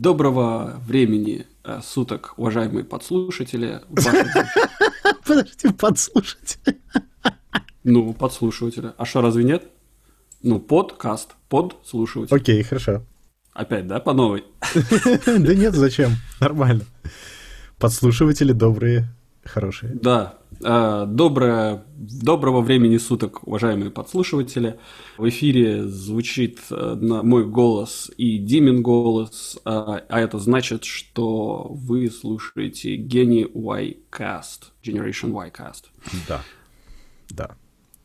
Доброго времени э, суток, уважаемые подслушатели. Подожди, подслушатели. Ну, подслушиватели. А что, разве нет? Ну, подкаст, подслушиватель. Окей, хорошо. Опять, да, по новой? Да нет, зачем? Нормально. Подслушиватели добрые, хорошие. Да. Э, доброе, доброго времени суток, уважаемые подслушиватели. В эфире звучит э, мой голос и Димин голос, а, а это значит, что вы слушаете Гений Y-Cast, Generation Y-Cast. Да, да.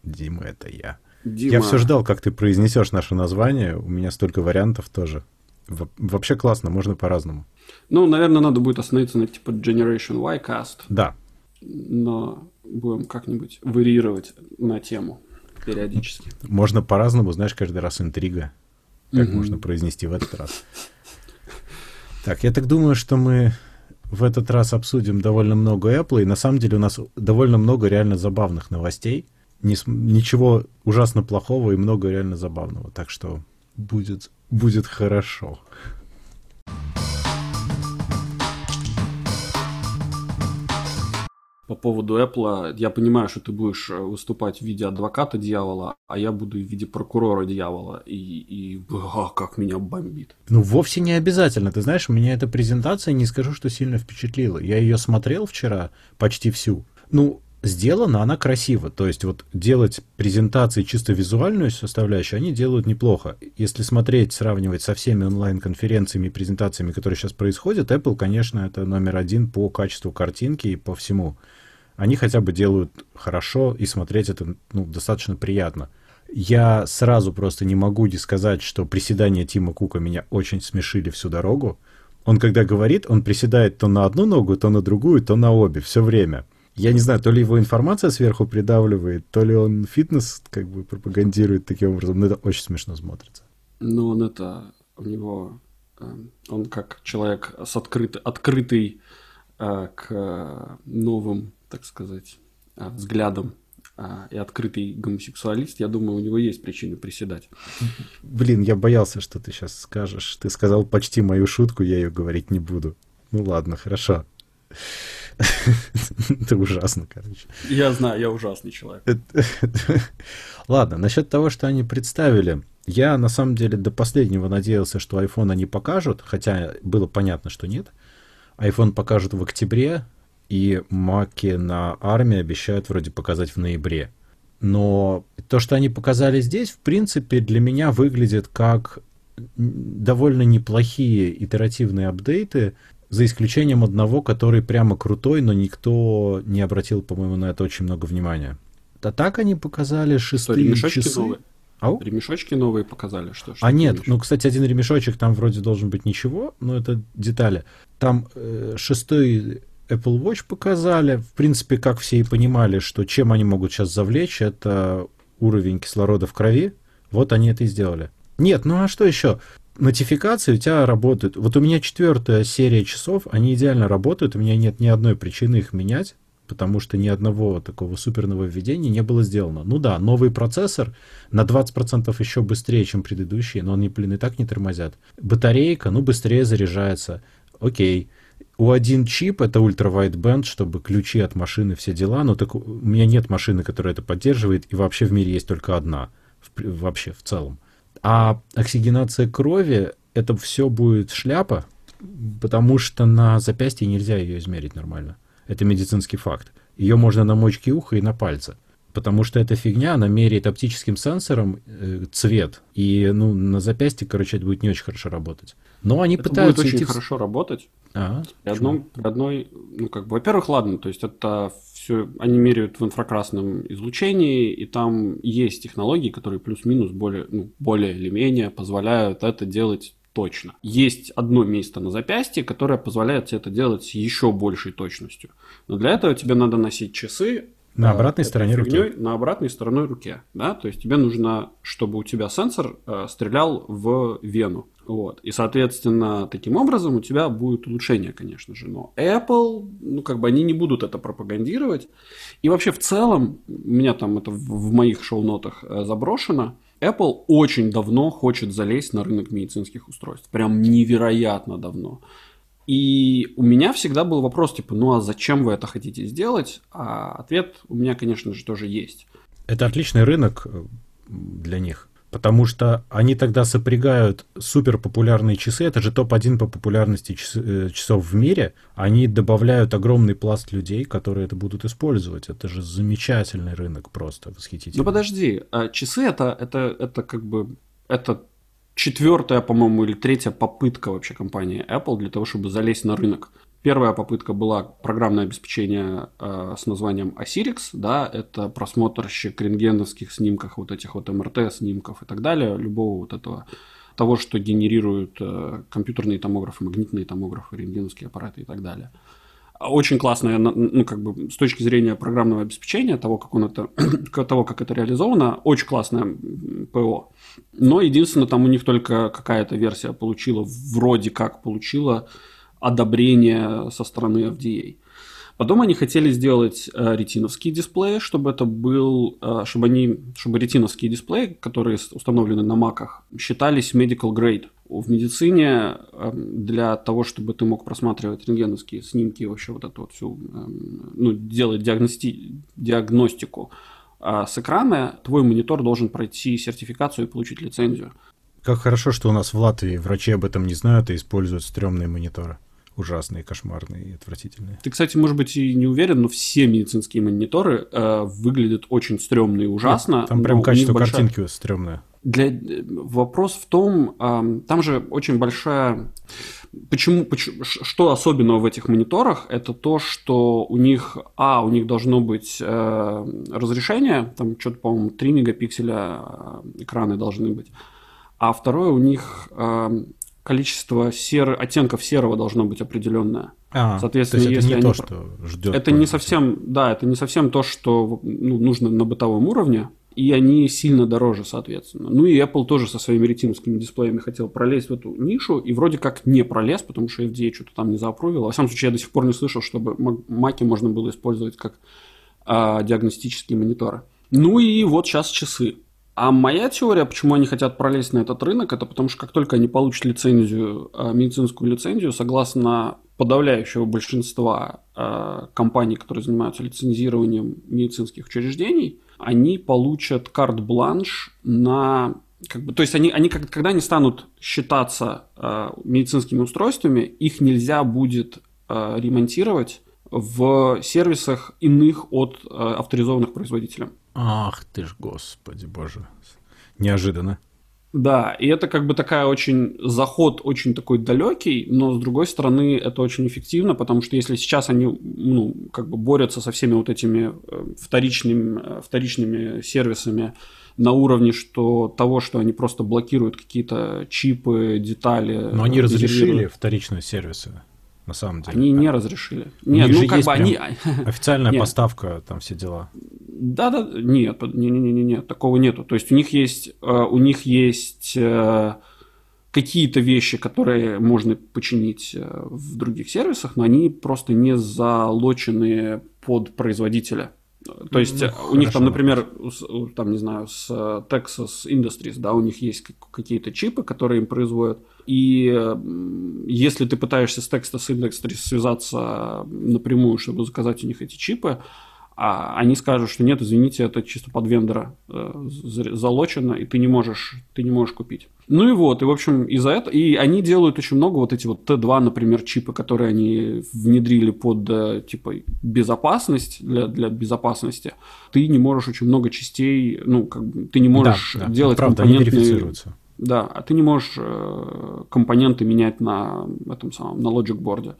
Дима, это я. Дима... Я все ждал, как ты произнесешь наше название. У меня столько вариантов тоже. Во- вообще классно, можно по-разному. Ну, наверное, надо будет остановиться на типа Generation Y-Cast. Да. Но будем как-нибудь варьировать на тему периодически. Можно по-разному, знаешь, каждый раз интрига. Как Мгм. можно произнести в этот раз. Так, я так думаю, что мы в этот раз обсудим довольно много Apple, и на самом деле у нас довольно много реально забавных новостей. Не ничего ужасно плохого и много реально забавного. Так что будет, будет хорошо. По поводу Apple, я понимаю, что ты будешь э, выступать в виде адвоката дьявола, а я буду в виде прокурора дьявола. И, и а, как меня бомбит. Ну, вовсе не обязательно. Ты знаешь, меня эта презентация, не скажу, что сильно впечатлила. Я ее смотрел вчера почти всю. Ну, сделана она красиво. То есть вот делать презентации чисто визуальную составляющую, они делают неплохо. Если смотреть, сравнивать со всеми онлайн-конференциями и презентациями, которые сейчас происходят, Apple, конечно, это номер один по качеству картинки и по всему. Они хотя бы делают хорошо, и смотреть это ну, достаточно приятно. Я сразу просто не могу не сказать, что приседания Тима Кука меня очень смешили всю дорогу. Он когда говорит, он приседает то на одну ногу, то на другую, то на обе, все время. Я не знаю, то ли его информация сверху придавливает, то ли он фитнес как бы пропагандирует таким образом, но это очень смешно смотрится. Но он это, у него, э, он как человек с открыт, открытый э, к э, новым, так сказать, э, взглядам и открытый гомосексуалист, я думаю, у него есть причины приседать. Блин, я боялся, что ты сейчас скажешь. Ты сказал почти мою шутку, я ее говорить не буду. Ну ладно, хорошо. Это ужасно, короче. Я знаю, я ужасный человек. Ладно, насчет того, что они представили. Я на самом деле до последнего надеялся, что iPhone они покажут, хотя было понятно, что нет. iPhone покажут в октябре, и Маки на армии обещают вроде показать в ноябре. Но то, что они показали здесь, в принципе, для меня выглядит как довольно неплохие итеративные апдейты, за исключением одного, который прямо крутой, но никто не обратил, по-моему, на это очень много внимания. А так они показали Что, шестые ремешочки часы. новые? Ау? Ремешочки новые показали, что? что А нет, имеешь? ну, кстати, один ремешочек там вроде должен быть ничего, но это детали. Там э, шестой Apple Watch показали. В принципе, как все и понимали, что чем они могут сейчас завлечь, это уровень кислорода в крови. Вот они это и сделали. Нет, ну а что еще? Нотификации у тебя работают. Вот у меня четвертая серия часов, они идеально работают, у меня нет ни одной причины их менять, потому что ни одного такого супер нововведения не было сделано. Ну да, новый процессор на 20% еще быстрее, чем предыдущие, но они, блин, и так не тормозят. Батарейка, ну, быстрее заряжается. Окей. У один чип это ультра-wideband, чтобы ключи от машины, все дела. Но так у меня нет машины, которая это поддерживает, и вообще в мире есть только одна. В вообще, в целом. А оксигенация крови, это все будет шляпа, потому что на запястье нельзя ее измерить нормально. Это медицинский факт. Ее можно на мочке уха и на пальце. Потому что эта фигня, она меряет оптическим сенсором э, цвет. И ну, на запястье, короче, это будет не очень хорошо работать. Но они это будет пытаются очень идти... хорошо работать. А, При одном, при одной, ну как бы, во-первых, ладно, то есть это все, они меряют в инфракрасном излучении, и там есть технологии, которые плюс-минус более, ну, более или менее позволяют это делать точно. Есть одно место на запястье, которое позволяет тебе это делать с еще большей точностью. Но для этого тебе надо носить часы На э, обратной стороне руки. На обратной стороне руки, да, то есть тебе нужно, чтобы у тебя сенсор э, стрелял в вену, вот, и, соответственно, таким образом у тебя будет улучшение, конечно же, но Apple, ну, как бы они не будут это пропагандировать, и вообще в целом, у меня там это в, моих шоу-нотах э, заброшено, Apple очень давно хочет залезть на рынок медицинских устройств. Прям невероятно давно. И у меня всегда был вопрос, типа, ну а зачем вы это хотите сделать? А ответ у меня, конечно же, тоже есть. Это отличный рынок э, для них. Потому что они тогда сопрягают супер популярные часы, это же топ-1 по популярности э, часов в мире. Они добавляют огромный пласт людей, которые это будут использовать. Это же замечательный рынок просто, восхитительный. Ну подожди, а часы это, это, это как бы это четвертая, по-моему, или третья попытка вообще компании Apple для того, чтобы залезть на рынок. Первая попытка была программное обеспечение э, с названием Asirix, да, это просмотрщик рентгеновских снимков, вот этих вот МРТ снимков и так далее, любого вот этого того, что генерируют э, компьютерные томографы, магнитные томографы, рентгеновские аппараты и так далее. Очень классная, ну, как бы, с точки зрения программного обеспечения, того, как он это, того, как это реализовано, очень классное ПО. Но единственное, там у них только какая-то версия получила, вроде как получила одобрение со стороны FDA. Потом они хотели сделать э, ретиновские дисплеи, чтобы это был, э, чтобы они, чтобы ретиновские дисплеи, которые установлены на маках, считались medical grade. В медицине э, для того, чтобы ты мог просматривать рентгеновские снимки, вообще вот эту вот всю, э, ну, делать диагности, диагностику э, с экрана, твой монитор должен пройти сертификацию и получить лицензию. Как хорошо, что у нас в Латвии врачи об этом не знают и используют стрёмные мониторы ужасные, кошмарные и отвратительные. Ты, кстати, может быть, и не уверен, но все медицинские мониторы э, выглядят очень стрёмно и ужасно. Нет, там прям качество большая... картинки стрёмное. Для... Вопрос в том, э, там же очень большая... Почему, почему, что особенного в этих мониторах, это то, что у них, а, у них должно быть э, разрешение, там что-то, по-моему, 3 мегапикселя э, экраны должны быть, а второе, у них э, количество сер... оттенков серого должно быть определенное. А, Соответственно, то есть это не то, что ждет. Это не совсем, да, это не совсем то, что ну, нужно на бытовом уровне, и они сильно дороже, соответственно. Ну и Apple тоже со своими ретиновскими дисплеями хотел пролезть в эту нишу, и вроде как не пролез, потому что FDA что-то там не заапрувил. Во всяком случае, я до сих пор не слышал, чтобы маки можно было использовать как а, диагностические мониторы. Ну и вот сейчас часы. А моя теория, почему они хотят пролезть на этот рынок, это потому что как только они получат лицензию, э, медицинскую лицензию, согласно подавляющего большинства э, компаний, которые занимаются лицензированием медицинских учреждений, они получат карт-бланш на как бы, то есть они, они когда они станут считаться э, медицинскими устройствами, их нельзя будет э, ремонтировать в сервисах иных от э, авторизованных производителей. Ах ты ж, господи боже. Неожиданно. Да, и это как бы такая очень заход очень такой далекий, но с другой стороны это очень эффективно, потому что если сейчас они ну как бы борются со всеми вот этими э, вторичными, э, вторичными сервисами на уровне что того, что они просто блокируют какие-то чипы, детали. Но они разрешили вторичные сервисы на самом деле. Они не разрешили. Нет, ну как бы они... Официальная нет. поставка, там все дела. Да, да, нет, не, не, не, не, такого нету. То есть у них есть, э, у них есть э, какие-то вещи, которые можно починить э, в других сервисах, но они просто не залочены под производителя. То есть ну, у хорошо. них там, например, там, не знаю, с Texas Industries, да, у них есть какие-то чипы, которые им производят, и если ты пытаешься с Texas Industries связаться напрямую, чтобы заказать у них эти чипы, а они скажут, что нет, извините, это чисто под вендора э, залочено, и ты не можешь, ты не можешь купить. Ну и вот, и в общем из-за этого, и они делают очень много вот эти вот Т2, например, чипы, которые они внедрили под э, типа безопасность для для безопасности. Ты не можешь очень много частей, ну как бы ты не можешь да, да, делать правда, компонентные. Да, а ты не можешь э, компоненты менять на этом самом на Logic борде.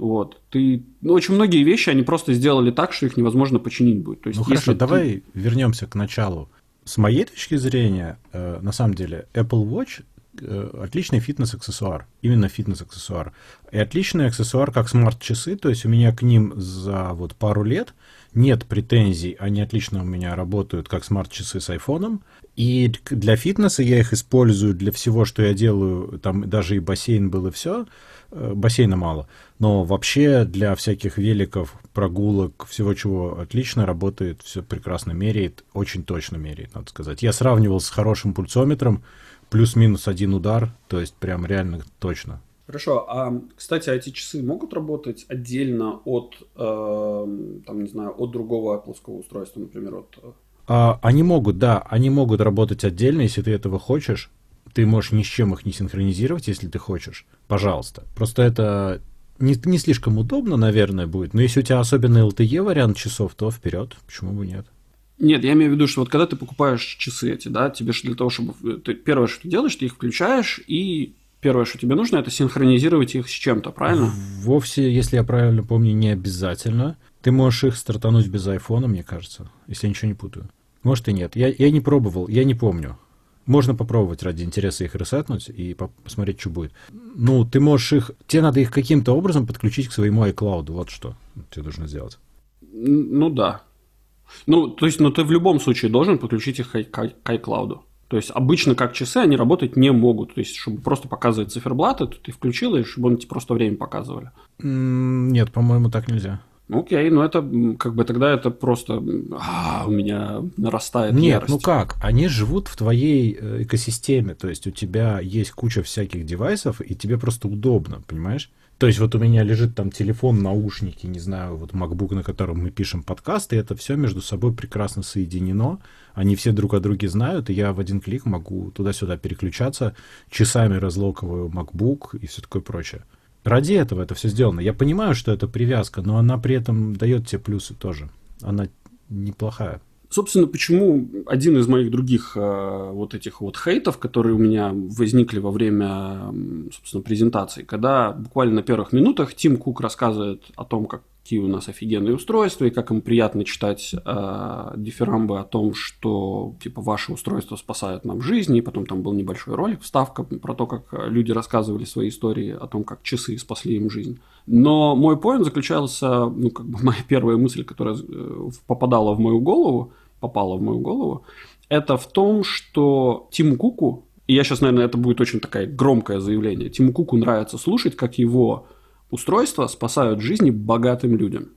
Вот. Ты... Ну, очень многие вещи они просто сделали так, что их невозможно починить будет. То есть, ну хорошо, ты... давай вернемся к началу. С моей точки зрения, э, на самом деле, Apple Watch э, отличный фитнес-аксессуар. Именно фитнес-аксессуар. И отличный аксессуар, как смарт-часы. То есть у меня к ним за вот пару лет нет претензий. Они отлично у меня работают, как смарт-часы с айфоном. И для фитнеса я их использую для всего, что я делаю. Там даже и бассейн был, и все. Э, бассейна мало. Но вообще для всяких великов, прогулок, всего чего отлично работает, все прекрасно меряет, очень точно меряет, надо сказать. Я сравнивал с хорошим пульсометром, плюс-минус один удар, то есть прям реально точно. Хорошо, а, кстати, эти часы могут работать отдельно от, э, там, не знаю, от другого Apple устройства, например, от... А, они могут, да, они могут работать отдельно, если ты этого хочешь. Ты можешь ни с чем их не синхронизировать, если ты хочешь. Пожалуйста. Просто это не, не слишком удобно, наверное, будет. Но если у тебя особенно LTE вариант часов, то вперед. Почему бы нет? Нет, я имею в виду, что вот когда ты покупаешь часы эти, да, тебе же для того, чтобы... Ты, первое, что ты делаешь, ты их включаешь, и первое, что тебе нужно, это синхронизировать их с чем-то, правильно? Вовсе, если я правильно помню, не обязательно. Ты можешь их стартануть без айфона, мне кажется, если я ничего не путаю. Может и нет. Я, я не пробовал, я не помню. Можно попробовать ради интереса их ресетнуть и посмотреть, что будет. Ну, ты можешь их... Тебе надо их каким-то образом подключить к своему iCloud. Вот что тебе нужно сделать. Ну да. Ну, то есть, ну ты в любом случае должен подключить их к iCloud. То есть обычно как часы они работать не могут. То есть, чтобы просто показывать циферблаты, то ты включил, и чтобы они тебе просто время показывали. Нет, по-моему, так нельзя. Окей, ну это как бы тогда это просто а, у меня нарастает Нет, ярость. ну как? Они живут в твоей э, экосистеме, то есть у тебя есть куча всяких девайсов, и тебе просто удобно, понимаешь? То есть вот у меня лежит там телефон, наушники, не знаю, вот MacBook, на котором мы пишем подкасты, это все между собой прекрасно соединено. Они все друг о друге знают, и я в один клик могу туда-сюда переключаться, часами разлоковываю MacBook и все такое прочее. Ради этого это все сделано. Я понимаю, что это привязка, но она при этом дает тебе плюсы тоже. Она неплохая. Собственно, почему один из моих других э, вот этих вот хейтов, которые у меня возникли во время, собственно, презентации, когда буквально на первых минутах Тим Кук рассказывает о том, как какие у нас офигенные устройства, и как им приятно читать э, дифирамбы о том, что типа ваши устройства спасают нам жизни, и потом там был небольшой ролик, вставка про то, как люди рассказывали свои истории о том, как часы спасли им жизнь. Но мой поинт заключался, ну, как бы моя первая мысль, которая э, попадала в мою голову, попала в мою голову, это в том, что Тиму Куку, и я сейчас, наверное, это будет очень такое громкое заявление, Тиму Куку нравится слушать, как его устройства спасают жизни богатым людям.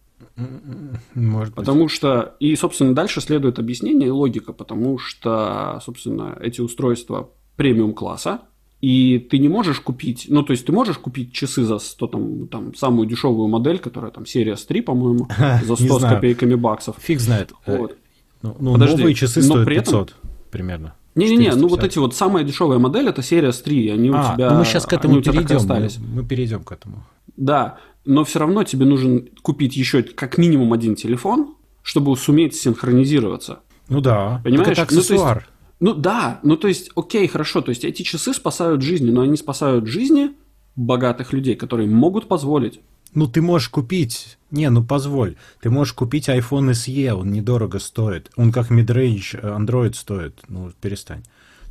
Может потому быть. что, и, собственно, дальше следует объяснение и логика, потому что, собственно, эти устройства премиум класса, и ты не можешь купить, ну, то есть ты можешь купить часы за 100, там, там самую дешевую модель, которая там серия 3, по-моему, за 100 с копейками баксов. Фиг знает. Вот. Ну, ну Подожди, новые часы стоят при этом... 500 примерно. Не-не-не, ну вот эти вот самая дешевая модель это серия с 3, они а, у тебя. Ну мы сейчас к этому перейдем. Мы, мы перейдем к этому. Да, но все равно тебе нужен купить еще как минимум один телефон, чтобы суметь синхронизироваться. Ну да. Понимаешь? Так это аксессуар. Ну, есть, ну да, ну то есть, окей, хорошо, то есть эти часы спасают жизни, но они спасают жизни богатых людей, которые могут позволить. Ну ты можешь купить, не, ну позволь, ты можешь купить iPhone SE, он недорого стоит, он как midrange Android стоит, ну перестань.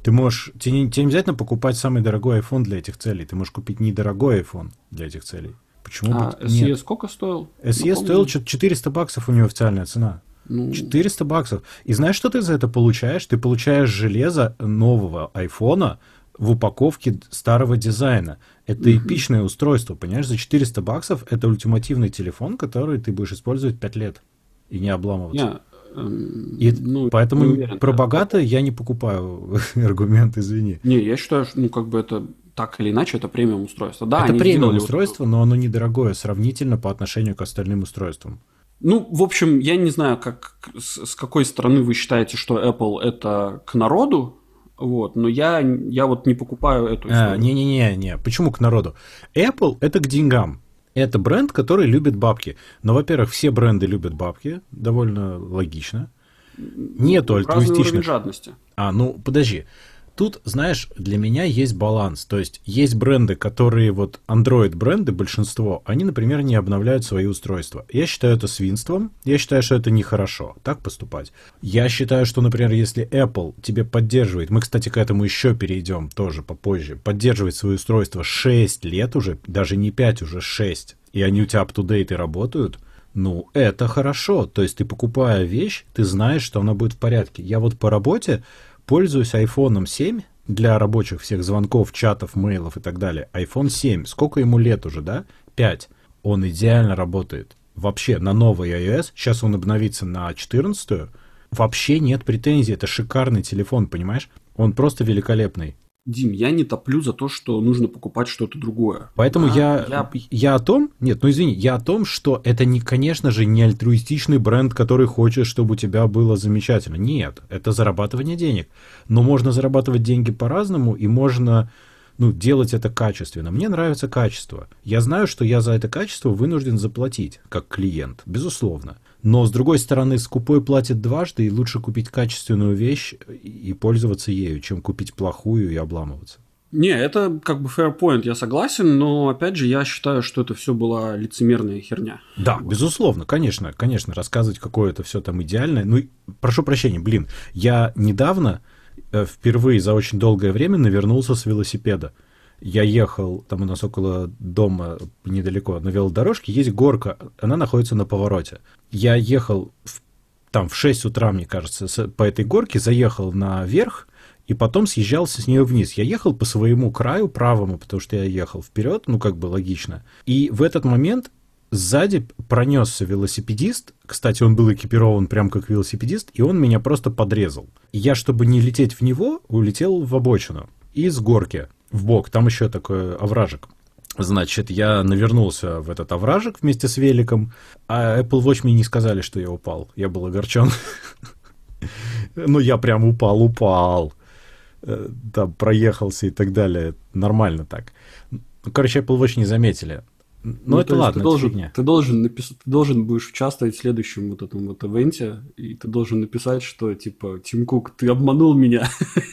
Ты можешь, тебе не, тебе не обязательно покупать самый дорогой iPhone для этих целей, ты можешь купить недорогой iPhone для этих целей. Почему а бы SE нет? сколько стоил? SE Напомню. стоил 400 баксов у него официальная цена. Ну... 400 баксов. И знаешь, что ты за это получаешь? Ты получаешь железо нового айфона в упаковке старого дизайна. Это mm-hmm. эпичное устройство, понимаешь? За 400 баксов это ультимативный телефон, который ты будешь использовать 5 лет и не обламываться. Yeah. И ну, поэтому уверен, про да. богатое я не покупаю аргумент, извини. Не, я считаю, что ну как бы это так или иначе это премиум устройство. Да, это премиум устройство, вот... но оно недорогое сравнительно по отношению к остальным устройствам. Ну, в общем, я не знаю, как, с, с какой стороны вы считаете, что Apple это к народу, вот, но я, я вот не покупаю эту а, историю. Не-не-не, не. почему к народу? Apple это к деньгам. Это бренд, который любит бабки. Но, во-первых, все бренды любят бабки, довольно логично. Нету альтруистичных... жадности. А, ну, подожди. Тут, знаешь, для меня есть баланс. То есть есть бренды, которые вот Android бренды, большинство, они, например, не обновляют свои устройства. Я считаю это свинством. Я считаю, что это нехорошо так поступать. Я считаю, что, например, если Apple тебе поддерживает, мы, кстати, к этому еще перейдем тоже попозже, поддерживает свои устройства 6 лет уже, даже не 5, уже 6, и они у тебя up-to-date и работают, ну, это хорошо. То есть ты покупая вещь, ты знаешь, что она будет в порядке. Я вот по работе пользуюсь iPhone 7 для рабочих всех звонков, чатов, мейлов и так далее. iPhone 7. Сколько ему лет уже, да? 5. Он идеально работает. Вообще, на новый iOS, сейчас он обновится на 14 вообще нет претензий. Это шикарный телефон, понимаешь? Он просто великолепный. Дим, я не топлю за то, что нужно покупать что-то другое. Поэтому а, я, я... я о том, нет, ну извини, я о том, что это, не, конечно же, не альтруистичный бренд, который хочет, чтобы у тебя было замечательно. Нет, это зарабатывание денег. Но можно зарабатывать деньги по-разному, и можно ну, делать это качественно. Мне нравится качество. Я знаю, что я за это качество вынужден заплатить, как клиент, безусловно. Но, с другой стороны, скупой платит дважды, и лучше купить качественную вещь и пользоваться ею, чем купить плохую и обламываться. Не, это как бы fair point, я согласен, но опять же я считаю, что это все была лицемерная херня. Да, вот. безусловно, конечно, конечно, рассказывать, какое это все там идеальное. Ну, прошу прощения, блин, я недавно, э, впервые за очень долгое время навернулся с велосипеда я ехал, там у нас около дома недалеко на велодорожке, есть горка, она находится на повороте. Я ехал в, там в 6 утра, мне кажется, с, по этой горке, заехал наверх, и потом съезжался с нее вниз. Я ехал по своему краю правому, потому что я ехал вперед, ну как бы логично. И в этот момент сзади пронесся велосипедист. Кстати, он был экипирован прям как велосипедист, и он меня просто подрезал. Я, чтобы не лететь в него, улетел в обочину. И с горки в бок. Там еще такой овражек. Значит, я навернулся в этот овражек вместе с великом, а Apple Watch мне не сказали, что я упал. Я был огорчен. Ну, я прям упал, упал. Э, там проехался и так далее. Нормально так. Ну, короче, Apple Watch не заметили. Но ну, это ладно, ты должен, фигня. Ты должен, написать, ты должен будешь участвовать в следующем вот этом вот ивенте, и ты должен написать, что типа, Тим Кук, ты обманул меня.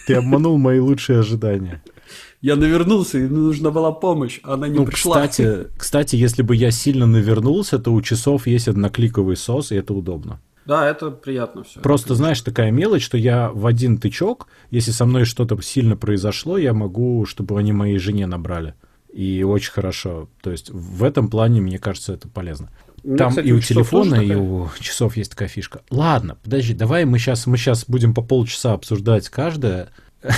Ты обманул мои лучшие ожидания я навернулся, и нужна была помощь, а она не ну, пришла. Кстати, кстати, если бы я сильно навернулся, то у часов есть однокликовый сос, и это удобно. Да, это приятно все. Просто, знаешь, такая мелочь, что я в один тычок, если со мной что-то сильно произошло, я могу, чтобы они моей жене набрали. И очень хорошо. То есть в этом плане, мне кажется, это полезно. Мне, Там кстати, и у телефона, и у часов есть такая фишка. Ладно, подожди, давай мы сейчас, мы сейчас будем по полчаса обсуждать каждое.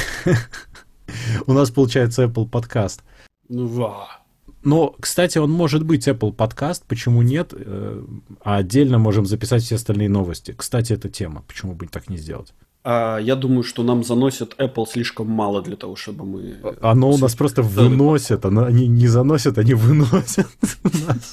У нас получается Apple подкаст. Ну, ва. Но, кстати, он может быть Apple подкаст, почему нет? Э, а отдельно можем записать все остальные новости. Кстати, это тема, почему бы так не сделать? А, я думаю, что нам заносят Apple слишком мало для того, чтобы мы... Оно у нас просто выносит, оно, они не заносят, они выносят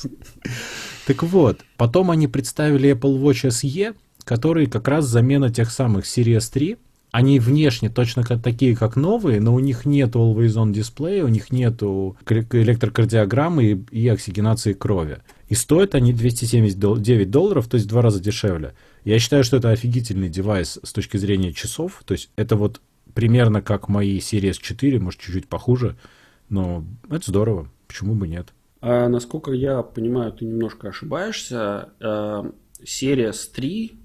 Так вот, потом они представили Apple Watch SE, который как раз замена тех самых Series 3, они внешне точно такие, как новые, но у них нет Always On дисплея, у них нет электрокардиограммы и, и оксигенации крови. И стоят они 279 долларов, то есть в два раза дешевле. Я считаю, что это офигительный девайс с точки зрения часов. То есть это вот примерно как мои Series 4, может, чуть-чуть похуже. Но это здорово. Почему бы нет? А, насколько я понимаю, ты немножко ошибаешься. А, Series 3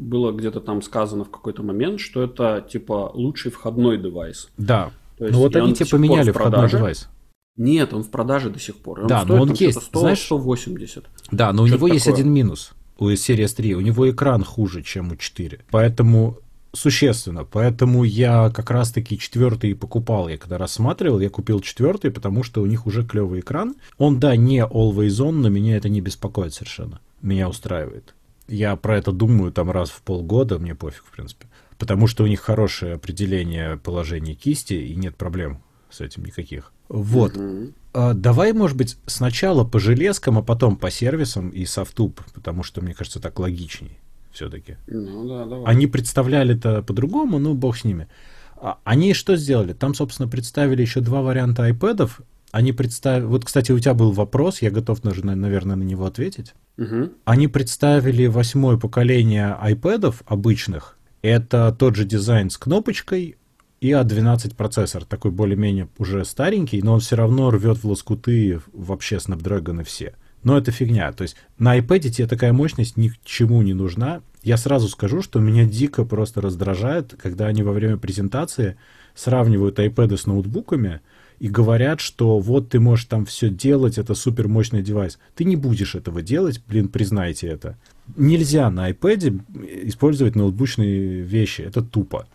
было где-то там сказано в какой-то момент, что это типа лучший входной девайс. Да. есть, ну вот они тебе поменяли в входной девайс. Нет, он в продаже до сих пор. Он да, но он есть. 100, знаешь, 180. Да, но у него такое. есть один минус у Series 3. У него экран хуже, чем у 4. Поэтому существенно. Поэтому я как раз-таки четвертый покупал. Я когда рассматривал, я купил четвертый, потому что у них уже клевый экран. Он, да, не always on, но меня это не беспокоит совершенно. Меня устраивает. Я про это думаю там раз в полгода, мне пофиг, в принципе. Потому что у них хорошее определение положения кисти, и нет проблем с этим никаких. Вот. Mm-hmm. А, давай, может быть, сначала по железкам, а потом по сервисам и софтуб, потому что, мне кажется, так логичней все-таки. Ну да, давай. Они представляли это по-другому, ну бог с ними. А, они что сделали? Там, собственно, представили еще два варианта iPad. Они представили... Вот, кстати, у тебя был вопрос, я готов, наверное, на него ответить. Угу. Они представили восьмое поколение iPad обычных. Это тот же дизайн с кнопочкой, и A12 процессор, такой более-менее уже старенький, но он все равно рвет в лоскуты вообще Snapdragon и все. Но это фигня. То есть на iPad тебе такая мощность ни к чему не нужна. Я сразу скажу, что меня дико просто раздражает, когда они во время презентации сравнивают iPad с ноутбуками и говорят, что вот ты можешь там все делать, это супер мощный девайс. Ты не будешь этого делать, блин, признайте это. Нельзя на iPad использовать ноутбучные вещи, это тупо.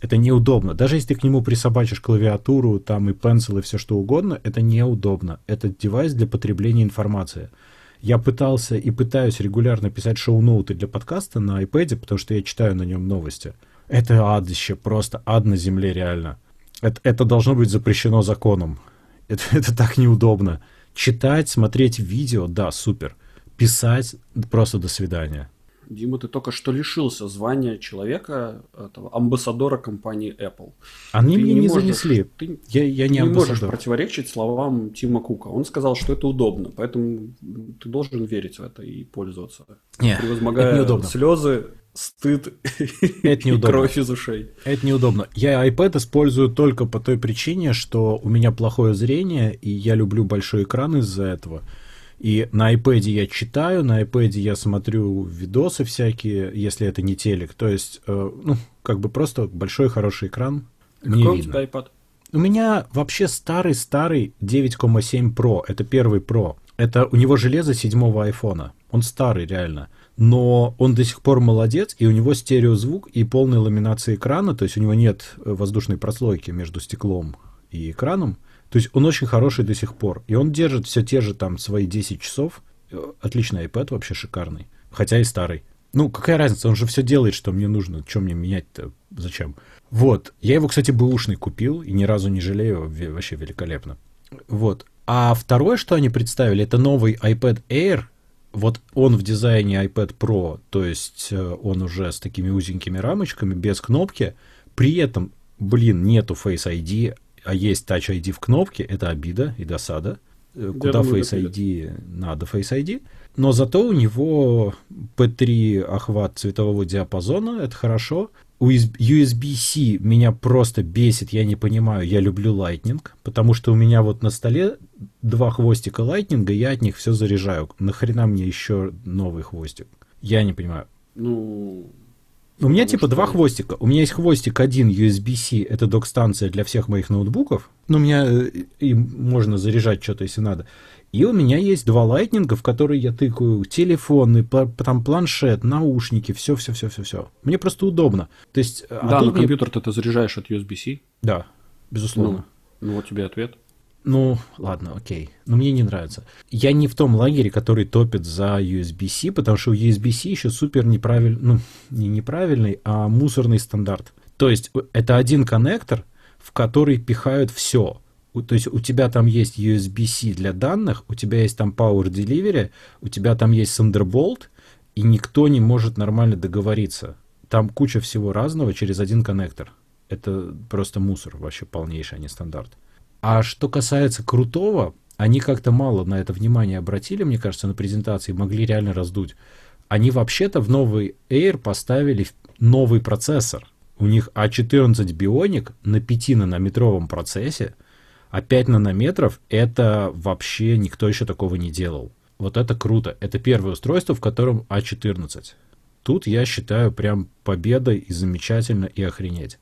Это неудобно. Даже если ты к нему присобачишь клавиатуру, там и пенсил, и все что угодно, это неудобно. Это девайс для потребления информации. Я пытался и пытаюсь регулярно писать шоу-ноуты для подкаста на iPad, потому что я читаю на нем новости. Это адище, просто ад на земле реально. Это, это должно быть запрещено законом. Это, это так неудобно. Читать, смотреть видео, да, супер. Писать, просто до свидания. Дима, ты только что лишился звания человека, этого, амбассадора компании Apple. Они ты мне не, не можешь, занесли. Ты я, я не, не можешь противоречить словам Тима Кука. Он сказал, что это удобно, поэтому ты должен верить в это и пользоваться. Нет, превозмогая это неудобно. слезы, стыд это неудобно. и кровь из ушей. Это неудобно. Я iPad использую только по той причине, что у меня плохое зрение, и я люблю большой экран из-за этого. И на iPad я читаю, на iPad я смотрю видосы всякие, если это не телек. То есть, э, ну, как бы просто большой хороший экран. Какой не у тебя iPad? У меня вообще старый-старый 9,7 Pro. Это первый Pro. Это у него железо седьмого айфона. Он старый, реально. Но он до сих пор молодец, и у него стереозвук и полная ламинация экрана, то есть у него нет э, воздушной прослойки между стеклом и экраном. То есть он очень хороший до сих пор. И он держит все те же там свои 10 часов. Отличный iPad, вообще шикарный. Хотя и старый. Ну, какая разница, он же все делает, что мне нужно. Чем мне менять-то? Зачем? Вот. Я его, кстати, бэушный купил, и ни разу не жалею. Вообще великолепно. Вот. А второе, что они представили, это новый iPad Air. Вот он в дизайне iPad Pro, то есть э, он уже с такими узенькими рамочками, без кнопки. При этом, блин, нету Face ID, а есть Touch ID в кнопке, это обида и досада. Э, куда Face ID надо Face ID. Но зато у него P3 охват цветового диапазона, это хорошо. USB-C меня просто бесит, я не понимаю, я люблю Lightning, потому что у меня вот на столе два хвостика Lightning, я от них все заряжаю. Нахрена мне еще новый хвостик? Я не понимаю. Ну, у меня типа что... два хвостика. У меня есть хвостик один USB-C, это док-станция для всех моих ноутбуков. Ну, у меня э, и можно заряжать что-то, если надо. И у меня есть два лайтнинга, в которые я тыкаю телефоны, там планшет, наушники, все, все, все, все, все. Мне просто удобно. То есть, а да, но мне... компьютер ты заряжаешь от USB-C. Да, безусловно. Ну, ну вот тебе ответ. Ну, ладно, окей. Но мне не нравится. Я не в том лагере, который топит за USB-C, потому что у USB-C еще супер неправильный, ну, не неправильный, а мусорный стандарт. То есть э, это один коннектор, в который пихают все. То есть у тебя там есть USB-C для данных, у тебя есть там Power Delivery, у тебя там есть Thunderbolt, и никто не может нормально договориться. Там куча всего разного через один коннектор. Это просто мусор вообще полнейший, а не стандарт. А что касается крутого, они как-то мало на это внимание обратили, мне кажется, на презентации, могли реально раздуть. Они вообще-то в новый Air поставили новый процессор. У них A14 Bionic на 5-нанометровом процессе, а 5 нанометров это вообще никто еще такого не делал. Вот это круто. Это первое устройство, в котором А14. Тут я считаю прям победой и замечательно и охренеть.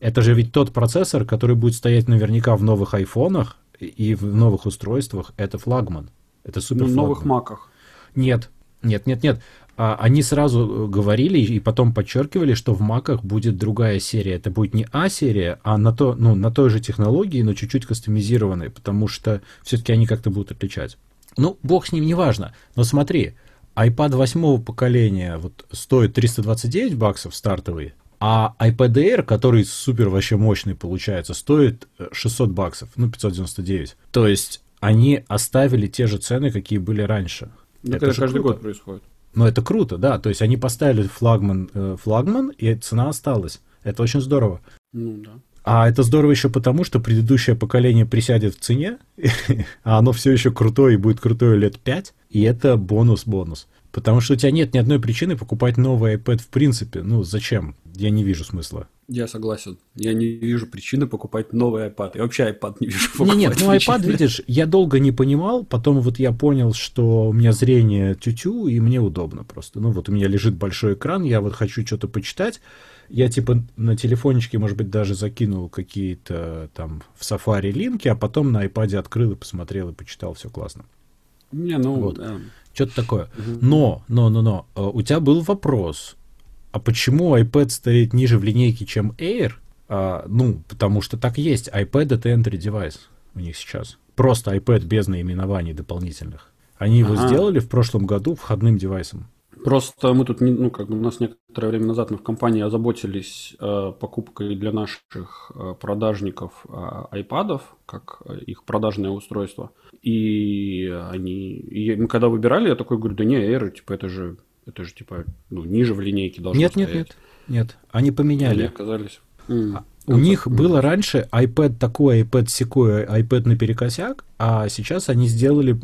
Это же ведь тот процессор, который будет стоять наверняка в новых айфонах и в новых устройствах. Это флагман. Это супер ну, В новых маках. Нет, нет, нет, нет. А, они сразу э, говорили и потом подчеркивали, что в маках будет другая серия. Это будет не А-серия, а на, то, ну, на той же технологии, но чуть-чуть кастомизированной, потому что все-таки они как-то будут отличать. Ну, бог с ним, неважно. Но смотри, iPad восьмого поколения вот стоит 329 баксов стартовый, а iPad Air, который супер вообще мощный получается, стоит 600 э, баксов, ну 599. То есть они оставили те же цены, какие были раньше. Ну, это, это каждый круто. год происходит. Ну, это круто, да. То есть они поставили флагман, э, флагман, и цена осталась. Это очень здорово. Ну, да. А это здорово еще потому, что предыдущее поколение присядет в цене, а оно все еще крутое и будет крутое лет 5. И это бонус-бонус. Потому что у тебя нет ни одной причины покупать новый iPad в принципе. Ну, зачем? Я не вижу смысла. Я согласен. Я не вижу причины покупать новый iPad. Я вообще iPad не вижу покупать. Нет, нет, ну iPad, видишь, я долго не понимал, потом вот я понял, что у меня зрение тютю, и мне удобно просто. Ну вот у меня лежит большой экран, я вот хочу что-то почитать, я типа на телефончике, может быть, даже закинул какие-то там в Safari линки, а потом на iPad открыл и посмотрел и почитал, все классно. Не, ну, вот. да. Что-то такое. Угу. Но, но, но, но, э, у тебя был вопрос, а почему iPad стоит ниже в линейке, чем Air? А, ну, потому что так есть. iPad это entry девайс у них сейчас. Просто iPad без наименований дополнительных. Они его ага. сделали в прошлом году входным девайсом. Просто мы тут, ну, как бы у нас некоторое время назад мы в компании озаботились э, покупкой для наших э, продажников э, айпадов, как э, их продажное устройство. И они, и мы когда выбирали, я такой говорю, да не, Air, типа, это же, это же, типа, ну, ниже в линейке должно нет, стоять. Нет, нет, нет, они поменяли. Они оказались... Mm. У них было раньше iPad такой, iPad секой, iPad наперекосяк, а сейчас они сделали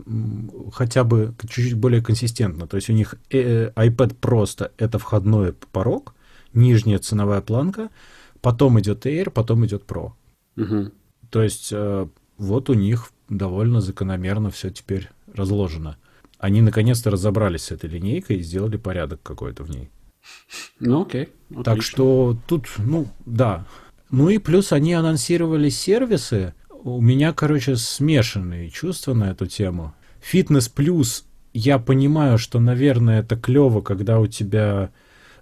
хотя бы чуть-чуть более консистентно. То есть у них э, iPad просто это входной порог, нижняя ценовая планка, потом идет Air, потом идет Pro. Угу. То есть э, вот у них довольно закономерно все теперь разложено. Они наконец-то разобрались с этой линейкой и сделали порядок какой-то в ней. Ну окей. Отлично. Так что тут, ну да, ну и плюс они анонсировали сервисы. У меня, короче, смешанные чувства на эту тему. Фитнес плюс, я понимаю, что, наверное, это клево, когда у тебя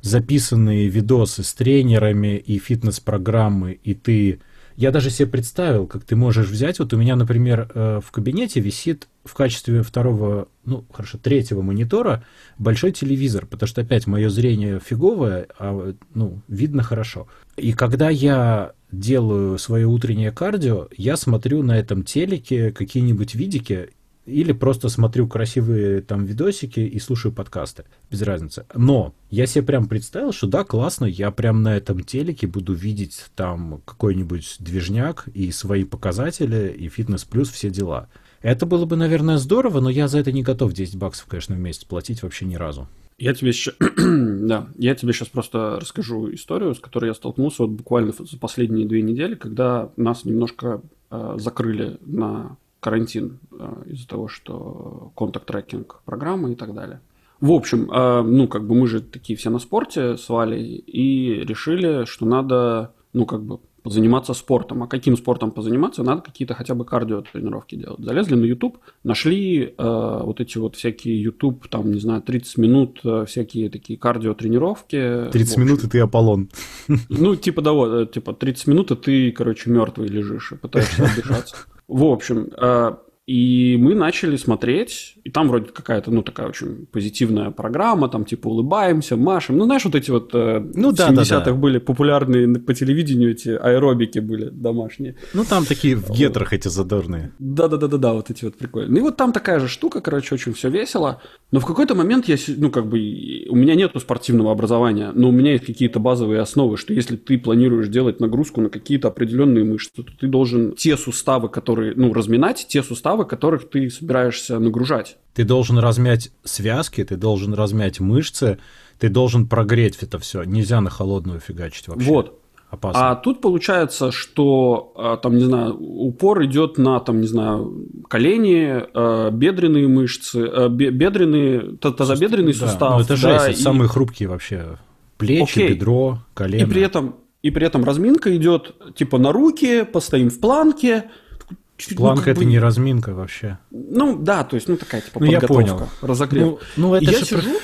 записанные видосы с тренерами и фитнес-программы, и ты я даже себе представил, как ты можешь взять, вот у меня, например, э, в кабинете висит в качестве второго, ну, хорошо, третьего монитора большой телевизор, потому что опять мое зрение фиговое, а, ну, видно хорошо. И когда я делаю свое утреннее кардио, я смотрю на этом телеке какие-нибудь видики, или просто смотрю красивые там видосики и слушаю подкасты. Без разницы. Но я себе прям представил, что да, классно, я прям на этом телеке буду видеть там какой-нибудь движняк и свои показатели, и фитнес плюс, все дела. Это было бы, наверное, здорово, но я за это не готов 10 баксов, конечно, в месяц платить вообще ни разу. Я тебе сейчас, да, я тебе сейчас просто расскажу историю, с которой я столкнулся вот буквально за последние две недели, когда нас немножко э, закрыли на карантин э, из-за того, что контакт-трекинг программы и так далее. В общем, э, ну, как бы мы же такие все на спорте с Валей и решили, что надо, ну, как бы заниматься спортом. А каким спортом позаниматься? Надо какие-то хотя бы кардио-тренировки делать. Залезли на YouTube, нашли э, вот эти вот всякие YouTube, там, не знаю, 30 минут, э, всякие такие кардио-тренировки. 30 минут, и ты Аполлон. Ну, типа, да, вот, э, типа, 30 минут, и ты, короче, мертвый лежишь и пытаешься отдышаться. В общем, э, и мы начали смотреть, и там вроде какая-то, ну, такая очень позитивная программа, там типа улыбаемся, машем. Ну, знаешь, вот эти вот э, ну, да, 70-х да, да. были популярные по телевидению эти аэробики были домашние. Ну, там такие в гетрах эти задорные. Да-да-да-да, вот эти вот прикольные. Ну, и вот там такая же штука, короче, очень все весело. Но в какой-то момент я, ну, как бы, у меня нету спортивного образования, но у меня есть какие-то базовые основы, что если ты планируешь делать нагрузку на какие-то определенные мышцы, то ты должен те суставы, которые, ну, разминать, те суставы, суставы, которых ты собираешься нагружать. Ты должен размять связки, ты должен размять мышцы, ты должен прогреть это все. Нельзя на холодную фигачить вообще. Вот. Опасно. А тут получается, что а, там, не знаю, упор идет на, там, не знаю, колени, а, бедренные мышцы, а, бедренные, тазобедренный да, сустав. Ну это же да, и... самые хрупкие вообще. Плечи, Окей. бедро, колено. И при этом и при этом разминка идет типа на руки, постоим в планке, чуть Планка ну, это бы... не разминка вообще. Ну да, то есть, ну такая типа ну, подготовка, я понял. разогрев. Ну, ну это и я сижу,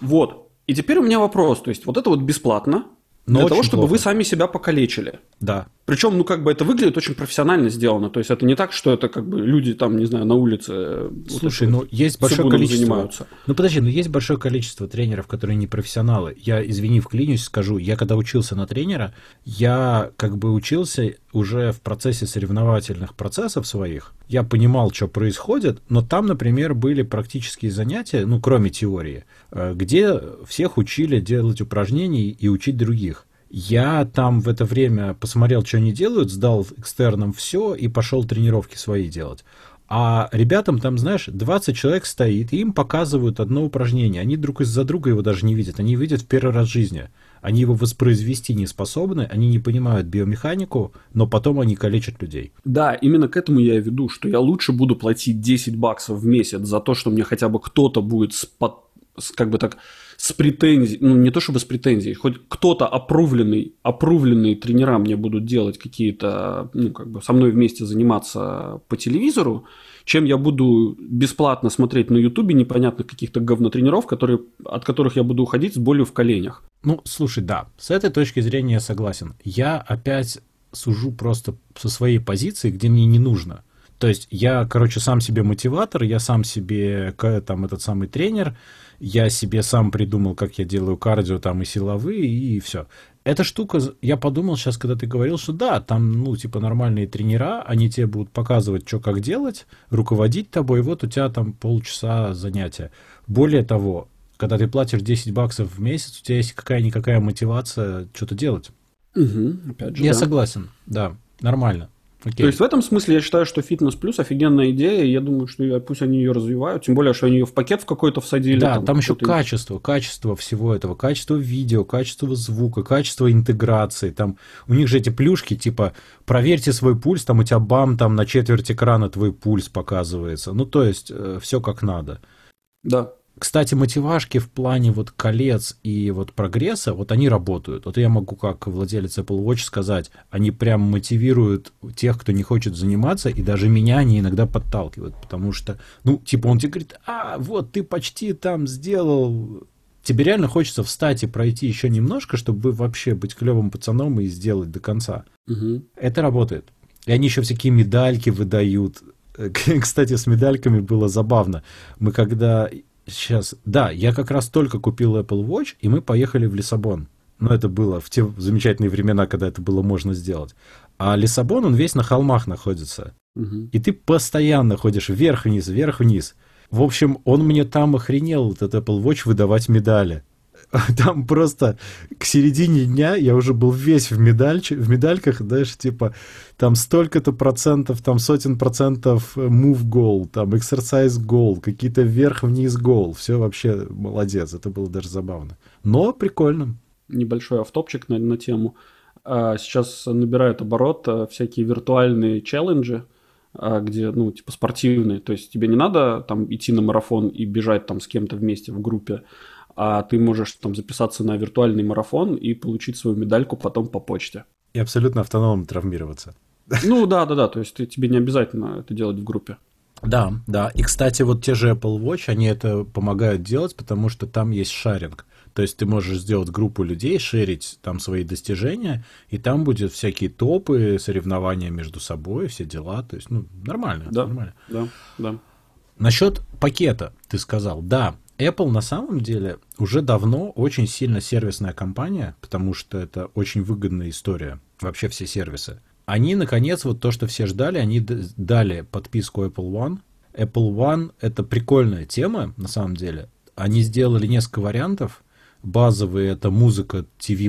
вот. И теперь у меня вопрос, то есть вот это вот бесплатно, но для того, чтобы плохо. вы сами себя покалечили. Да. Причем, ну, как бы это выглядит очень профессионально сделано. То есть это не так, что это как бы люди там, не знаю, на улице. Э, Слушай, вот ну есть большое количество. Занимаются. Ну подожди, ну есть большое количество тренеров, которые не профессионалы. Я, извини, вклинюсь, скажу, я когда учился на тренера, я как бы учился уже в процессе соревновательных процессов своих. Я понимал, что происходит, но там, например, были практические занятия, ну, кроме теории, э, где всех учили делать упражнения и учить других. Я там в это время посмотрел, что они делают, сдал экстерном все и пошел тренировки свои делать. А ребятам там, знаешь, 20 человек стоит, и им показывают одно упражнение. Они друг из-за друга его даже не видят. Они видят в первый раз в жизни. Они его воспроизвести не способны, они не понимают биомеханику, но потом они калечат людей. Да, именно к этому я и веду, что я лучше буду платить 10 баксов в месяц за то, что мне хотя бы кто-то будет с, под, с, как бы так с претензией, ну не то чтобы с претензией, хоть кто-то опрувленный, опрувленные тренера мне будут делать какие-то, ну как бы со мной вместе заниматься по телевизору, чем я буду бесплатно смотреть на Ютубе непонятных каких-то говнотренеров, которые, от которых я буду уходить с болью в коленях. Ну, слушай, да, с этой точки зрения я согласен. Я опять сужу просто со своей позиции, где мне не нужно. То есть я, короче, сам себе мотиватор, я сам себе там этот самый тренер, я себе сам придумал, как я делаю кардио там и силовые, и все. Эта штука, я подумал сейчас, когда ты говорил, что да, там, ну, типа нормальные тренера, они тебе будут показывать, что как делать, руководить тобой, и вот у тебя там полчаса занятия. Более того, когда ты платишь 10 баксов в месяц, у тебя есть какая-никакая мотивация что-то делать. Угу, опять же, я да. согласен, да, нормально. Окей. То есть в этом смысле я считаю, что фитнес плюс офигенная идея, я думаю, что пусть они ее развивают, тем более, что они ее в пакет в какой-то всадили. Да, там, там еще качество, качество всего этого, качество видео, качество звука, качество интеграции, там у них же эти плюшки, типа, проверьте свой пульс, там у тебя бам, там на четверть экрана твой пульс показывается, ну то есть э, все как надо. Да. Кстати, мотивашки в плане вот колец и вот прогресса, вот они работают. Вот я могу как владелец Apple Watch сказать, они прям мотивируют тех, кто не хочет заниматься, и даже меня они иногда подталкивают, потому что, ну, типа он тебе говорит, а, вот ты почти там сделал, тебе реально хочется встать и пройти еще немножко, чтобы вообще быть клевым пацаном и сделать до конца. Угу. Это работает. И они еще всякие медальки выдают. Кстати, с медальками было забавно. Мы когда Сейчас, да, я как раз только купил Apple Watch, и мы поехали в Лиссабон. Но это было в те замечательные времена, когда это было можно сделать. А Лиссабон, он весь на холмах находится. Угу. И ты постоянно ходишь вверх-вниз, вверх-вниз. В общем, он мне там охренел, этот Apple Watch, выдавать медали. там просто к середине дня я уже был весь в, медаль, в медальках, знаешь, типа там столько-то процентов, там сотен процентов move goal, там exercise goal, какие-то вверх-вниз goal, все вообще молодец, это было даже забавно. Но прикольно. Небольшой автопчик на, на тему. А, сейчас набирают оборот а, всякие виртуальные челленджи, а, где, ну, типа спортивные, то есть тебе не надо там идти на марафон и бежать там с кем-то вместе в группе, а ты можешь там записаться на виртуальный марафон и получить свою медальку потом по почте. И абсолютно автономно травмироваться. Ну да, да, да, то есть тебе не обязательно это делать в группе. Да, да. И, кстати, вот те же Apple Watch, они это помогают делать, потому что там есть шаринг. То есть ты можешь сделать группу людей, шерить там свои достижения, и там будет всякие топы, соревнования между собой, все дела. То есть, ну, нормально. Да, нормально. да, да. Насчет пакета ты сказал. Да, Apple на самом деле уже давно очень сильно сервисная компания, потому что это очень выгодная история, вообще все сервисы. Они, наконец, вот то, что все ждали, они дали подписку Apple One. Apple One — это прикольная тема, на самом деле. Они сделали несколько вариантов. Базовые — это музыка, TV+,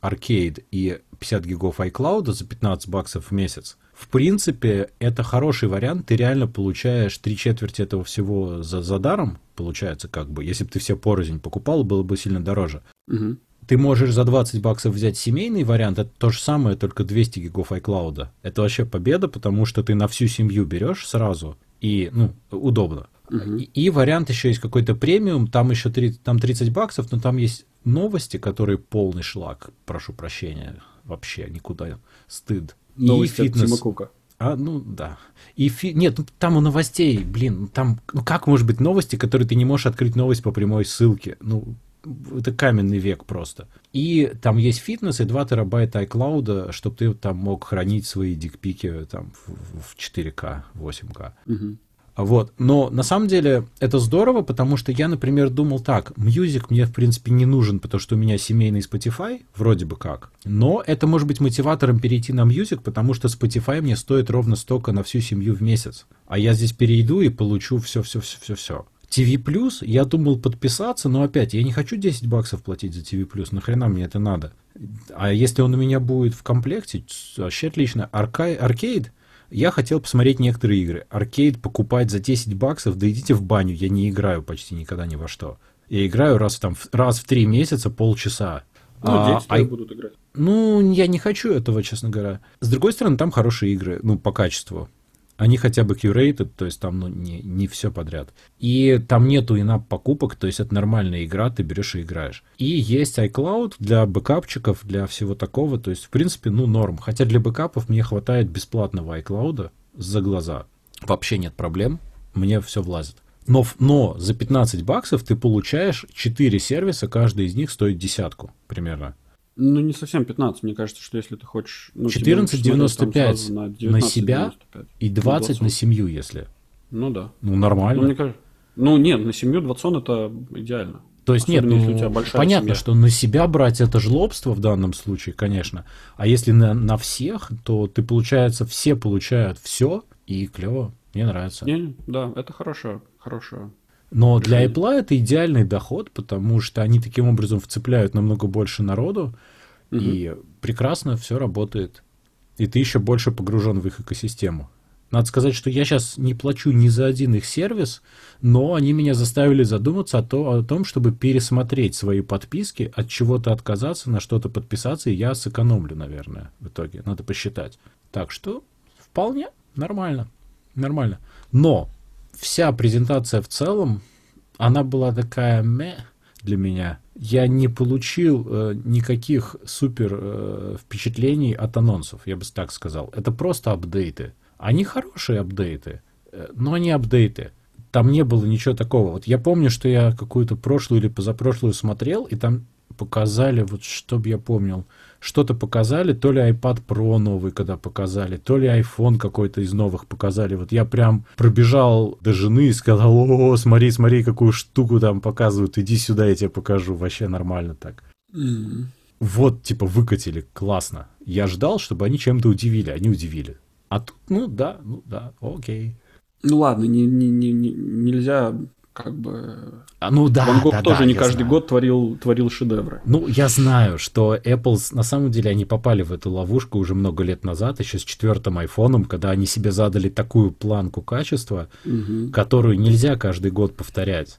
Arcade и 50 гигов iCloud за 15 баксов в месяц. В принципе, это хороший вариант. Ты реально получаешь три четверти этого всего за, за даром, получается, как бы. Если бы ты все порознь покупал, было бы сильно дороже. Угу. Ты можешь за 20 баксов взять семейный вариант, это то же самое, только 200 гигов iCloud. Это вообще победа, потому что ты на всю семью берешь сразу, и, ну, удобно. Угу. И, и вариант еще есть какой-то премиум, там еще 30, там 30 баксов, но там есть новости, которые полный шлак, прошу прощения, вообще никуда, стыд. Новости и фитнес. от Тима Кука. А, ну да. И фи... Нет, ну, там у новостей, блин, там, ну как может быть новости, которые ты не можешь открыть новость по прямой ссылке? Ну, это каменный век просто. И там есть фитнес и 2 терабайта iCloud, чтобы ты там мог хранить свои дикпики там в 4К, 8К. Угу. Вот. Но на самом деле это здорово, потому что я, например, думал так, Music мне, в принципе, не нужен, потому что у меня семейный Spotify, вроде бы как. Но это может быть мотиватором перейти на Music, потому что Spotify мне стоит ровно столько на всю семью в месяц. А я здесь перейду и получу все-все-все-все-все. TV+, я думал подписаться, но опять, я не хочу 10 баксов платить за TV+, нахрена мне это надо? А если он у меня будет в комплекте, вообще отлично. Аркай, аркейд, Я хотел посмотреть некоторые игры. Аркейд покупать за 10 баксов, да идите в баню, я не играю почти никогда ни во что. Я играю раз, там, раз в три месяца полчаса. Ну, А, дети а- будут играть. ну, я не хочу этого, честно говоря. С другой стороны, там хорошие игры, ну, по качеству. Они хотя бы curated, то есть там ну, не, не все подряд. И там нету инап покупок, то есть это нормальная игра, ты берешь и играешь. И есть iCloud для бэкапчиков, для всего такого, то есть в принципе, ну, норм. Хотя для бэкапов мне хватает бесплатного iCloud за глаза. Вообще нет проблем, мне все влазит. Но, но за 15 баксов ты получаешь 4 сервиса, каждый из них стоит десятку примерно. Ну, не совсем 15. Мне кажется, что если ты хочешь... Ну, тебе лучше смотреть там 14,95 сразу на, на себя 19,95. И 20 на 20. семью, если. Ну да. Ну, Ну, нормально. мне кажется... Ну, нет, на семью 20 это идеально. То есть нет, Особенно, если ну, у тебя понятно, семья. что на себя брать это жлобство в данном случае, конечно. А если на, на всех, то ты, получается, все получают все, и клево. Мне нравится. Не, да, это хорошая, хорошая. Но для. Apple это идеальный доход, потому что они таким образом вцепляют намного больше народу, Мгм. и прекрасно все работает. И ты еще больше погружен в их экосистему. Надо сказать, что я сейчас не плачу ни за один их сервис, но они меня заставили задуматься о, то- о том, чтобы пересмотреть свои подписки, от чего-то отказаться, на что-то подписаться, и я сэкономлю, наверное, в итоге. Надо посчитать. Так что вполне нормально. Нормально. Но вся презентация в целом, она была такая мeh для меня. Я не получил э, никаких супер э, впечатлений от анонсов, я бы так сказал. Это просто апдейты. Они хорошие апдейты, э, но они апдейты. Там не было ничего такого. Вот я помню, что я какую-то прошлую или позапрошлую смотрел, и там показали, вот чтоб я помнил, что-то показали, то ли iPad Pro новый, когда показали, то ли iPhone какой-то из новых показали. Вот я прям пробежал до жены и сказал, о, смотри, смотри, какую штуку там показывают, иди сюда, я тебе покажу, вообще нормально так. М. Вот, типа, выкатили, классно. Я ждал, чтобы они чем-то удивили, они удивили. А тут, ну да, ну да, окей. Ну ладно, не, не, не- нельзя как бы... А, ну да, Ван Гог да, тоже да, не каждый знаю. год творил, творил шедевры. Ну, я знаю, что Apple, на самом деле, они попали в эту ловушку уже много лет назад, еще с четвертым айфоном, когда они себе задали такую планку качества, Мгм. которую нельзя каждый год повторять.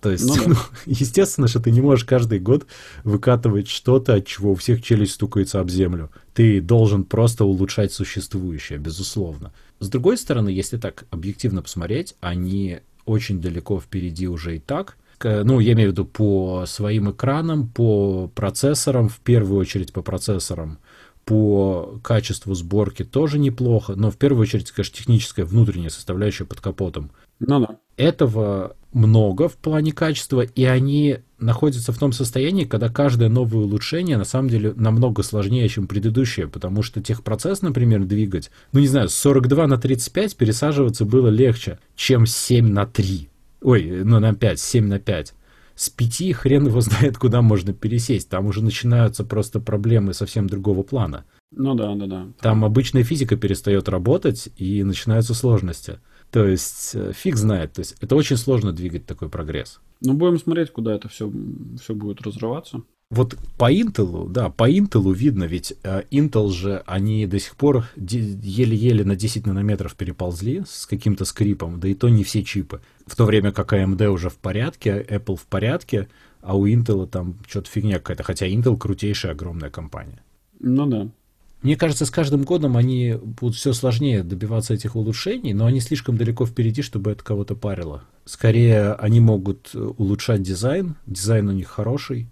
То есть, Ну да. ну, естественно, что ты не можешь каждый год выкатывать что-то, от чего у всех челюсть стукается об землю. Ты должен просто улучшать существующее, безусловно. С другой стороны, если так объективно посмотреть, они очень далеко впереди уже и так. Ну, я имею в виду по своим экранам, по процессорам, в первую очередь по процессорам, по качеству сборки тоже неплохо, но в первую очередь, конечно, техническая внутренняя составляющая под капотом Ну да. этого много в плане качества, и они находятся в том состоянии, когда каждое новое улучшение на самом деле намного сложнее, чем предыдущее, потому что техпроцесс, например, двигать, ну не знаю, с 42 на 35 пересаживаться было легче, чем с 7 на 3. Ой, ну на 5, 7 на 5. С 5 хрен его знает, куда можно пересесть. Там уже начинаются просто проблемы совсем другого плана. Ну да, да, да. Там обычная физика перестает работать, и начинаются сложности. То есть э, фиг знает. То есть это очень сложно двигать такой прогресс. Ну, будем смотреть, куда это все, все будет разрываться. Вот по Intel, да, по Intel видно, ведь э, Intel же, они до сих пор еле-еле на 10 нанометров переползли с каким-то скрипом, да и то не все чипы. В то время как AMD уже в порядке, Apple в порядке, а у Intel там что-то фигня какая-то, хотя Intel крутейшая огромная компания. Ну да. Мне кажется, с каждым годом они будут все сложнее добиваться этих улучшений, но они слишком далеко впереди, чтобы это кого-то парило. Скорее, они могут э, улучшать дизайн. Дизайн у них хороший,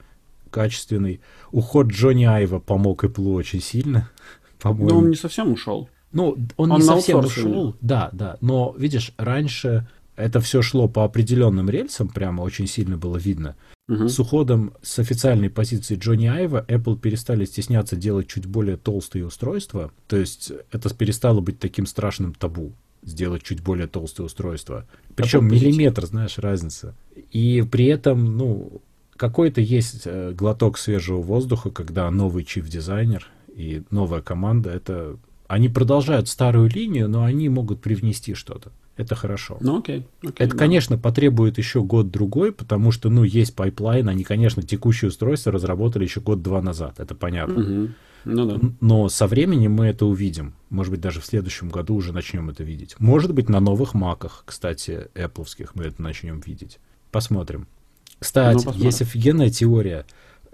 качественный. Уход Джонни Айва помог Apple очень сильно, Но он по-моему. не совсем ушел. Ну, он, он не совсем ушел, да, да. Но, видишь, раньше это все шло по определенным рельсам, прямо очень сильно было видно. Мгм. С уходом с официальной позиции Джонни Айва Apple перестали стесняться делать чуть более толстые устройства. То есть это перестало быть таким страшным табу сделать чуть более толстые устройства. Причем миллиметр, знаешь, разница. И при этом, ну, какой-то есть э, глоток свежего воздуха, когда новый чиф-дизайнер и новая команда, это... Они продолжают старую линию, но они могут привнести что-то. Это хорошо. Ну окей. окей, Это, да. конечно, потребует еще год-другой, потому что, ну, есть pipeline, они, конечно, текущее устройство разработали еще год-два назад, это понятно. Мгм. Ну да. Но со временем мы это увидим. Может быть, даже в следующем году уже начнем это видеть. Может быть, на новых маках, кстати, Apple мы это начнем видеть. Посмотрим. Кстати, ну, посмотрим. есть офигенная теория.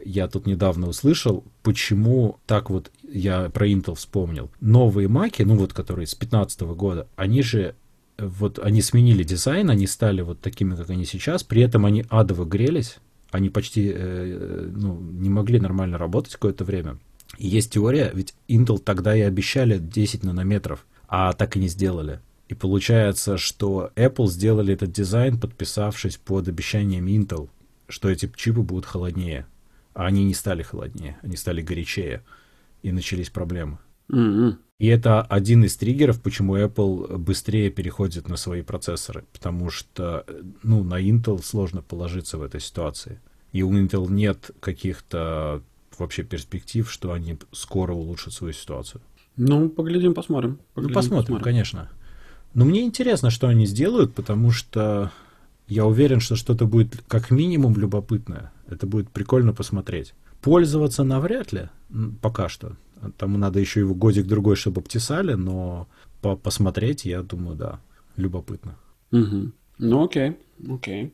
Я тут недавно услышал, почему так вот я про Intel вспомнил. Новые маки, ну вот которые с 15 года, они же вот они сменили дизайн, они стали вот такими, как они сейчас, при этом они адово грелись, они почти э, ну, не могли нормально работать какое-то время. И есть теория, ведь Intel тогда и обещали 10 нанометров, а так и не сделали. И получается, что Apple сделали этот дизайн, подписавшись под обещанием Intel, что эти чипы будут холоднее. А они не стали холоднее, они стали горячее. И начались проблемы. Mm-hmm. И это один из триггеров, почему Apple быстрее переходит на свои процессоры. Потому что ну, на Intel сложно положиться в этой ситуации. И у Intel нет каких-то вообще перспектив, что они скоро улучшат свою ситуацию. Ну, поглядим, посмотрим. Ну, поглядим, ну, посмотрим, посмотрим, конечно. Но мне интересно, что они сделают, потому что я уверен, что что-то будет как минимум любопытное. Это будет прикольно посмотреть. Пользоваться навряд ли, пока что. Там надо еще его годик-другой, чтобы обтесали, но по посмотреть, я думаю, да, любопытно. Угу. Ну, окей, окей.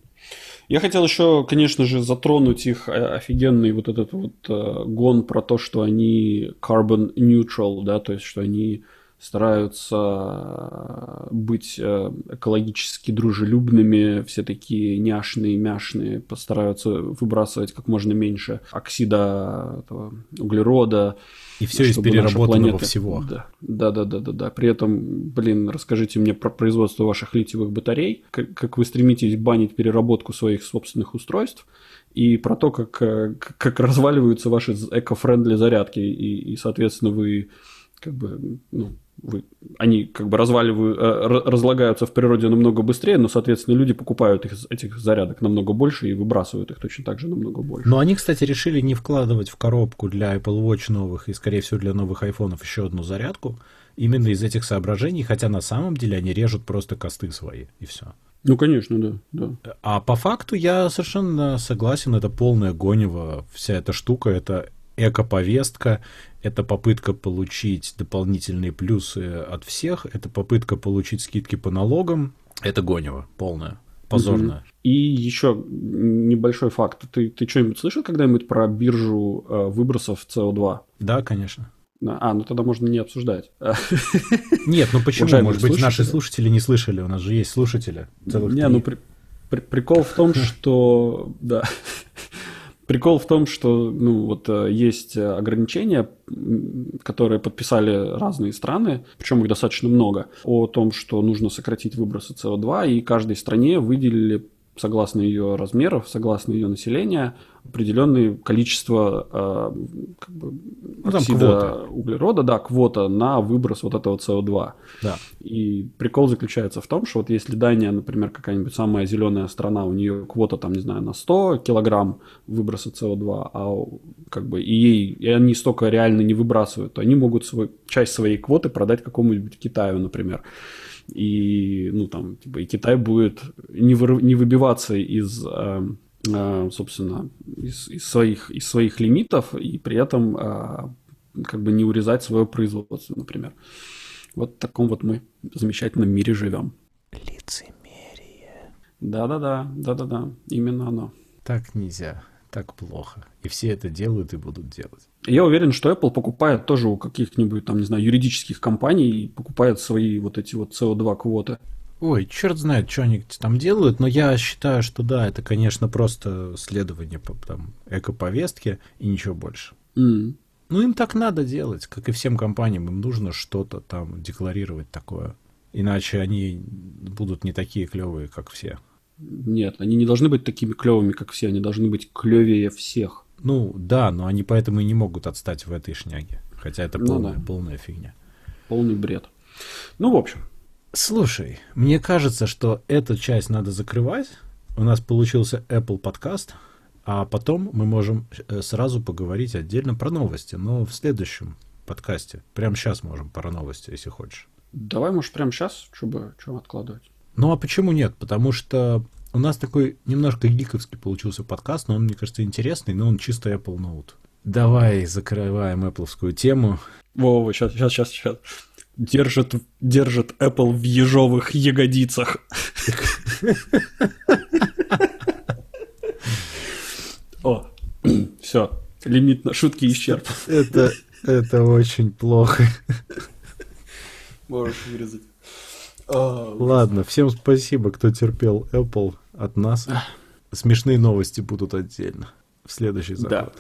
Я хотел еще, конечно же, затронуть их э, офигенный вот этот вот э, гон про то, что они carbon neutral, да, то есть, что они стараются э, быть э, экологически дружелюбными, все такие няшные, мяшные, постараются выбрасывать как можно меньше оксида этого, углерода. И все из переработанного всего. Да, да, да, да, да, да. При этом, блин, расскажите мне про производство ваших литиевых батарей, как, как вы стремитесь банить переработку своих собственных устройств, и про то, как, э, как разваливаются ваши эко-френдли зарядки, и, и, соответственно, вы как бы, ну, вы, они как бы разваливают, э, разлагаются в природе намного быстрее, но, соответственно, люди покупают их, этих зарядок намного больше и выбрасывают их точно так же намного больше. Но они, кстати, решили не вкладывать в коробку для Apple Watch новых и, скорее всего, для новых айфонов еще одну зарядку, именно из этих соображений, хотя на самом деле они режут просто косты свои, и все. Ну, конечно, да, да. А по факту я совершенно согласен, это полное гонево, вся эта штука, это эко-повестка, это попытка получить дополнительные плюсы от всех, это попытка получить скидки по налогам, это гонево полное, позорное. И еще небольшой факт. Ты, ты что-нибудь слышал когда-нибудь про биржу э, выбросов СО2? Да, конечно. А, ну тогда можно не обсуждать. Нет, ну почему? Может быть, наши слушатели не слышали, у нас же есть слушатели. Не, ну при, при, прикол в том, что... Да. Прикол в том, что ну, вот, э, есть ограничения, которые подписали разные страны, причем их достаточно много, о том, что нужно сократить выбросы СО2, и каждой стране выделили согласно ее размеров, согласно ее населения, определенное количество э, как бы, ну, оксида углерода, да, квота на выброс вот этого СО2. Да. И прикол заключается в том, что вот если Дания, например, какая-нибудь самая зеленая страна, у нее квота там, не знаю, на 100 килограмм выброса СО2, а как бы и ей, и они столько реально не выбрасывают, то они могут свой, часть своей квоты продать какому-нибудь Китаю, например и, ну, там, типа, и Китай будет не, вы, не выбиваться из, э, собственно, из, из, своих, из своих лимитов и при этом э, как бы не урезать свое производство, например. Вот в таком вот мы замечательном мире живем. Лицемерие. Да-да-да, да-да-да, именно оно. Так нельзя так плохо. И все это делают и будут делать. Я уверен, что Apple покупает тоже у каких-нибудь там, не знаю, юридических компаний, покупает свои вот эти вот CO2 квоты. Ой, черт знает, что они там делают, но я считаю, что да, это, конечно, просто следование по там, эко-повестке и ничего больше. Mm. Ну, им так надо делать, как и всем компаниям, им нужно что-то там декларировать такое. Иначе они будут не такие клевые, как все. Нет, они не должны быть такими клевыми, как все, они должны быть клевее всех. Ну да, но они поэтому и не могут отстать в этой шняге. Хотя это полная, ну, да. полная фигня. Полный бред. Ну, в общем. Слушай, мне кажется, что эту часть надо закрывать. У нас получился Apple подкаст, а потом мы можем э, сразу поговорить отдельно про новости, но в следующем подкасте. Прямо сейчас можем про новости, если хочешь. Давай, может, прямо сейчас, чтобы что откладывать. Ну а почему нет? Потому что у нас такой немножко гиковский получился подкаст, но он, мне кажется, интересный, но он чисто Apple Note. Давай закрываем Apple тему. Вова, сейчас, сейчас, сейчас, сейчас. Держит, держит Apple в ежовых ягодицах. О, все, лимит на шутки исчерпан. Это, это очень плохо. Можешь вырезать. Ладно, всем спасибо, кто терпел Apple от нас. Смешные новости будут отдельно в следующий заход. Да.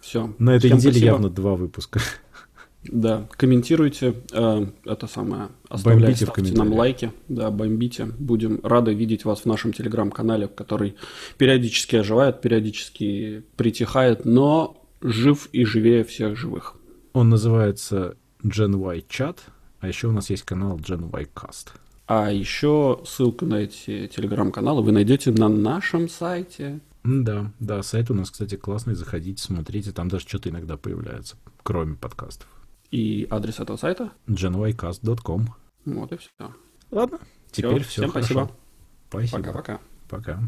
Все. На этой Всем неделе спасибо. явно два выпуска. Да, комментируйте, э, это самое, оставляйте ставьте нам лайки, да, бомбите. Будем рады видеть вас в нашем телеграм-канале, который периодически оживает, периодически притихает, но жив и живее всех живых. Он называется Gen Y Chat, а еще у нас есть канал Gen Y Cast. А еще ссылку на эти телеграм-каналы вы найдете на нашем сайте. Да, да, сайт у нас, кстати, классный, заходите, смотрите, там даже что-то иногда появляется, кроме подкастов. И адрес этого сайта? genycast.com Вот и все. Ладно, теперь все, все Всем хорошо. спасибо. Пока-пока. Пока.